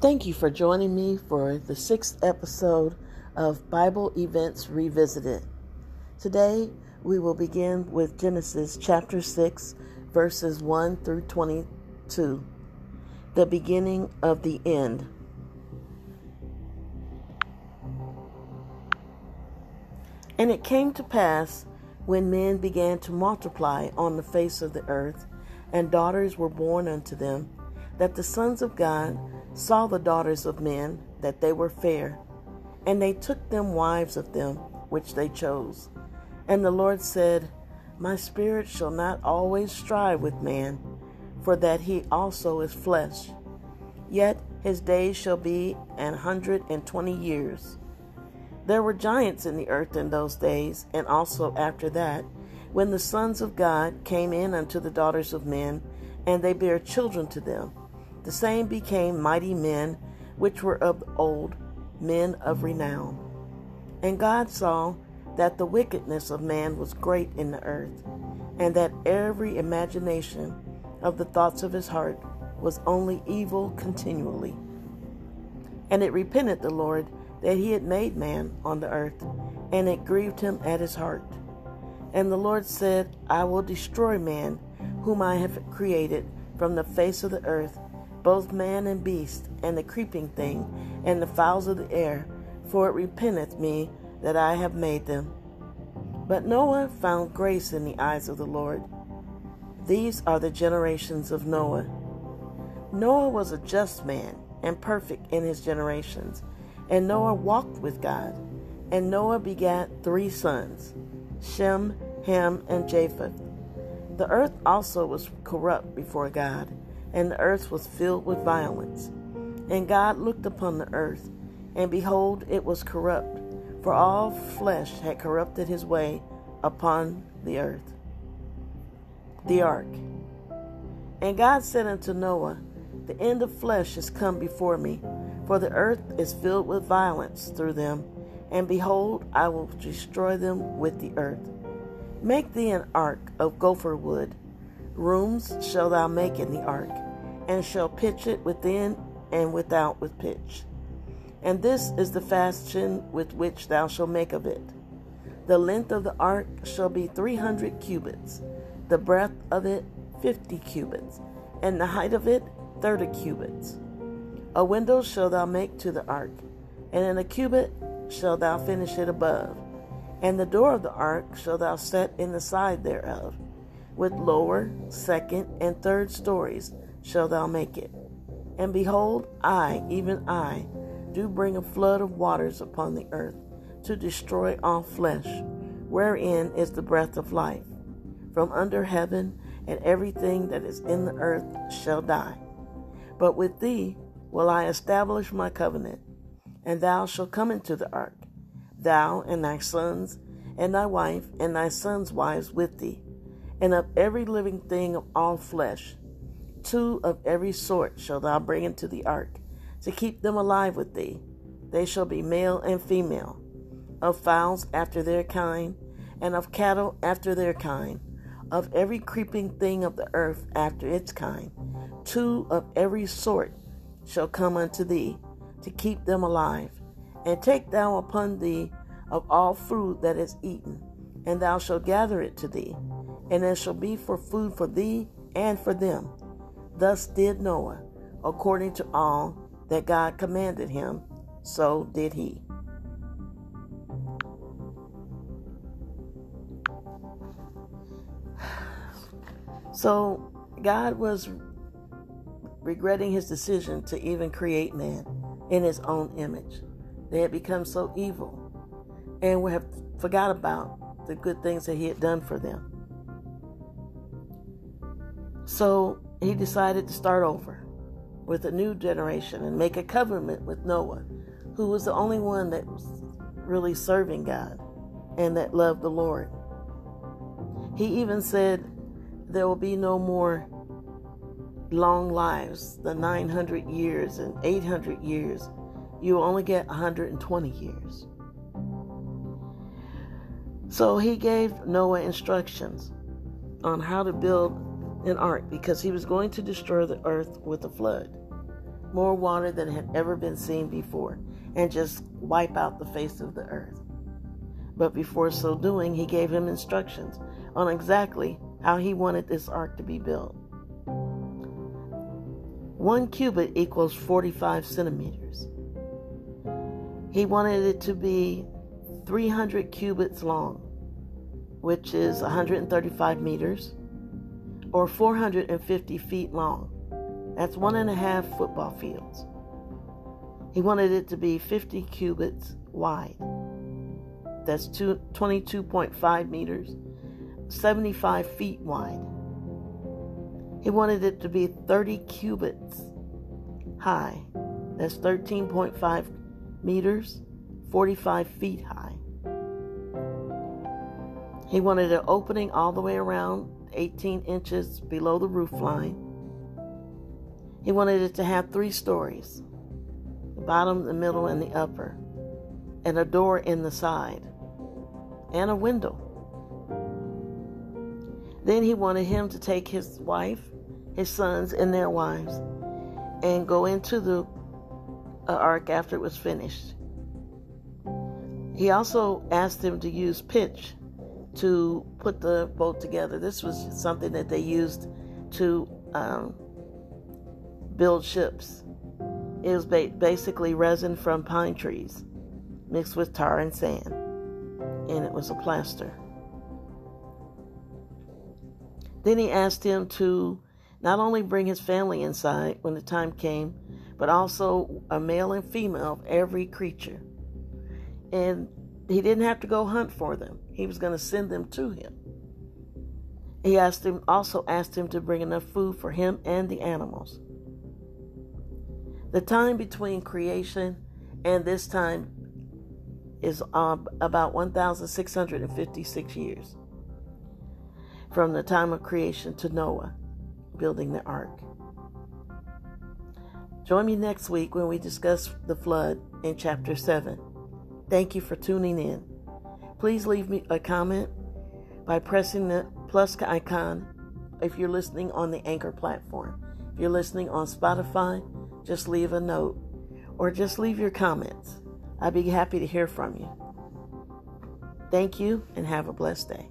Thank you for joining me for the sixth episode of Bible Events Revisited. Today we will begin with Genesis chapter 6, verses 1 through 22, the beginning of the end. And it came to pass when men began to multiply on the face of the earth, and daughters were born unto them, that the sons of God saw the daughters of men, that they were fair, and they took them wives of them, which they chose. And the Lord said, My spirit shall not always strive with man, for that he also is flesh. Yet his days shall be an hundred and twenty years. There were giants in the earth in those days, and also after that, when the sons of God came in unto the daughters of men, and they bare children to them. The same became mighty men, which were of old, men of renown. And God saw that the wickedness of man was great in the earth, and that every imagination of the thoughts of his heart was only evil continually. And it repented the Lord that he had made man on the earth, and it grieved him at his heart. And the Lord said, I will destroy man, whom I have created from the face of the earth, both man and beast, and the creeping thing, and the fowls of the air, for it repenteth me that I have made them. But Noah found grace in the eyes of the Lord. These are the generations of Noah. Noah was a just man and perfect in his generations. And Noah walked with God. And Noah begat three sons Shem, Ham, and Japheth. The earth also was corrupt before God, and the earth was filled with violence. And God looked upon the earth, and behold, it was corrupt, for all flesh had corrupted his way upon the earth. The ark. And God said unto Noah, The end of flesh is come before me, for the earth is filled with violence through them, and behold, I will destroy them with the earth. Make thee an ark of gopher wood. Rooms shall thou make in the ark, and shall pitch it within and without with pitch. And this is the fashion with which thou shalt make of it. The length of the ark shall be three hundred cubits, the breadth of it fifty cubits, and the height of it thirty cubits. A window shalt thou make to the ark, and in a cubit shalt thou finish it above. And the door of the ark shalt thou set in the side thereof. With lower, second, and third stories shalt thou make it. And behold, I, even I, do bring a flood of waters upon the earth to destroy all flesh, wherein is the breath of life. From under heaven, and everything that is in the earth shall die. But with thee will I establish my covenant, and thou shalt come into the ark, thou and thy sons, and thy wife, and thy sons' wives with thee, and of every living thing of all flesh. Two of every sort shalt thou bring into the ark, to keep them alive with thee. They shall be male and female, of fowls after their kind, and of cattle after their kind, of every creeping thing of the earth after its kind. Two of every sort shall come unto thee, to keep them alive. And take thou upon thee of all food that is eaten, and thou shalt gather it to thee, and it shall be for food for thee and for them. Thus did Noah, according to all that God commanded him, so did he. So God was regretting his decision to even create man in his own image. They had become so evil and we have forgot about the good things that he had done for them. So he decided to start over with a new generation and make a covenant with Noah, who was the only one that was really serving God and that loved the Lord. He even said, There will be no more long lives, the 900 years and 800 years, you only get 120 years. So he gave Noah instructions on how to build an ark because he was going to destroy the earth with a flood. more water than had ever been seen before, and just wipe out the face of the earth. But before so doing, he gave him instructions on exactly how he wanted this ark to be built. One cubit equals 45 centimeters. He wanted it to be 300 cubits long, which is 135 meters, or 450 feet long. That's one and a half football fields. He wanted it to be 50 cubits wide. That's 22.5 meters, 75 feet wide. He wanted it to be 30 cubits high. That's 13.5 meters, 45 feet high. He wanted an opening all the way around, 18 inches below the roof line. He wanted it to have three stories the bottom, the middle, and the upper, and a door in the side, and a window. Then he wanted him to take his wife, his sons, and their wives and go into the uh, ark after it was finished. He also asked them to use pitch to put the boat together. This was something that they used to um, build ships. It was ba- basically resin from pine trees mixed with tar and sand, and it was a plaster. Then he asked him to not only bring his family inside when the time came, but also a male and female of every creature. And he didn't have to go hunt for them. He was going to send them to him. He asked him also asked him to bring enough food for him and the animals. The time between creation and this time is uh, about 1,656 years from the time of creation to Noah building the ark. Join me next week when we discuss the flood in chapter 7. Thank you for tuning in. Please leave me a comment by pressing the plus icon if you're listening on the Anchor platform. If you're listening on Spotify, just leave a note or just leave your comments. I'd be happy to hear from you. Thank you and have a blessed day.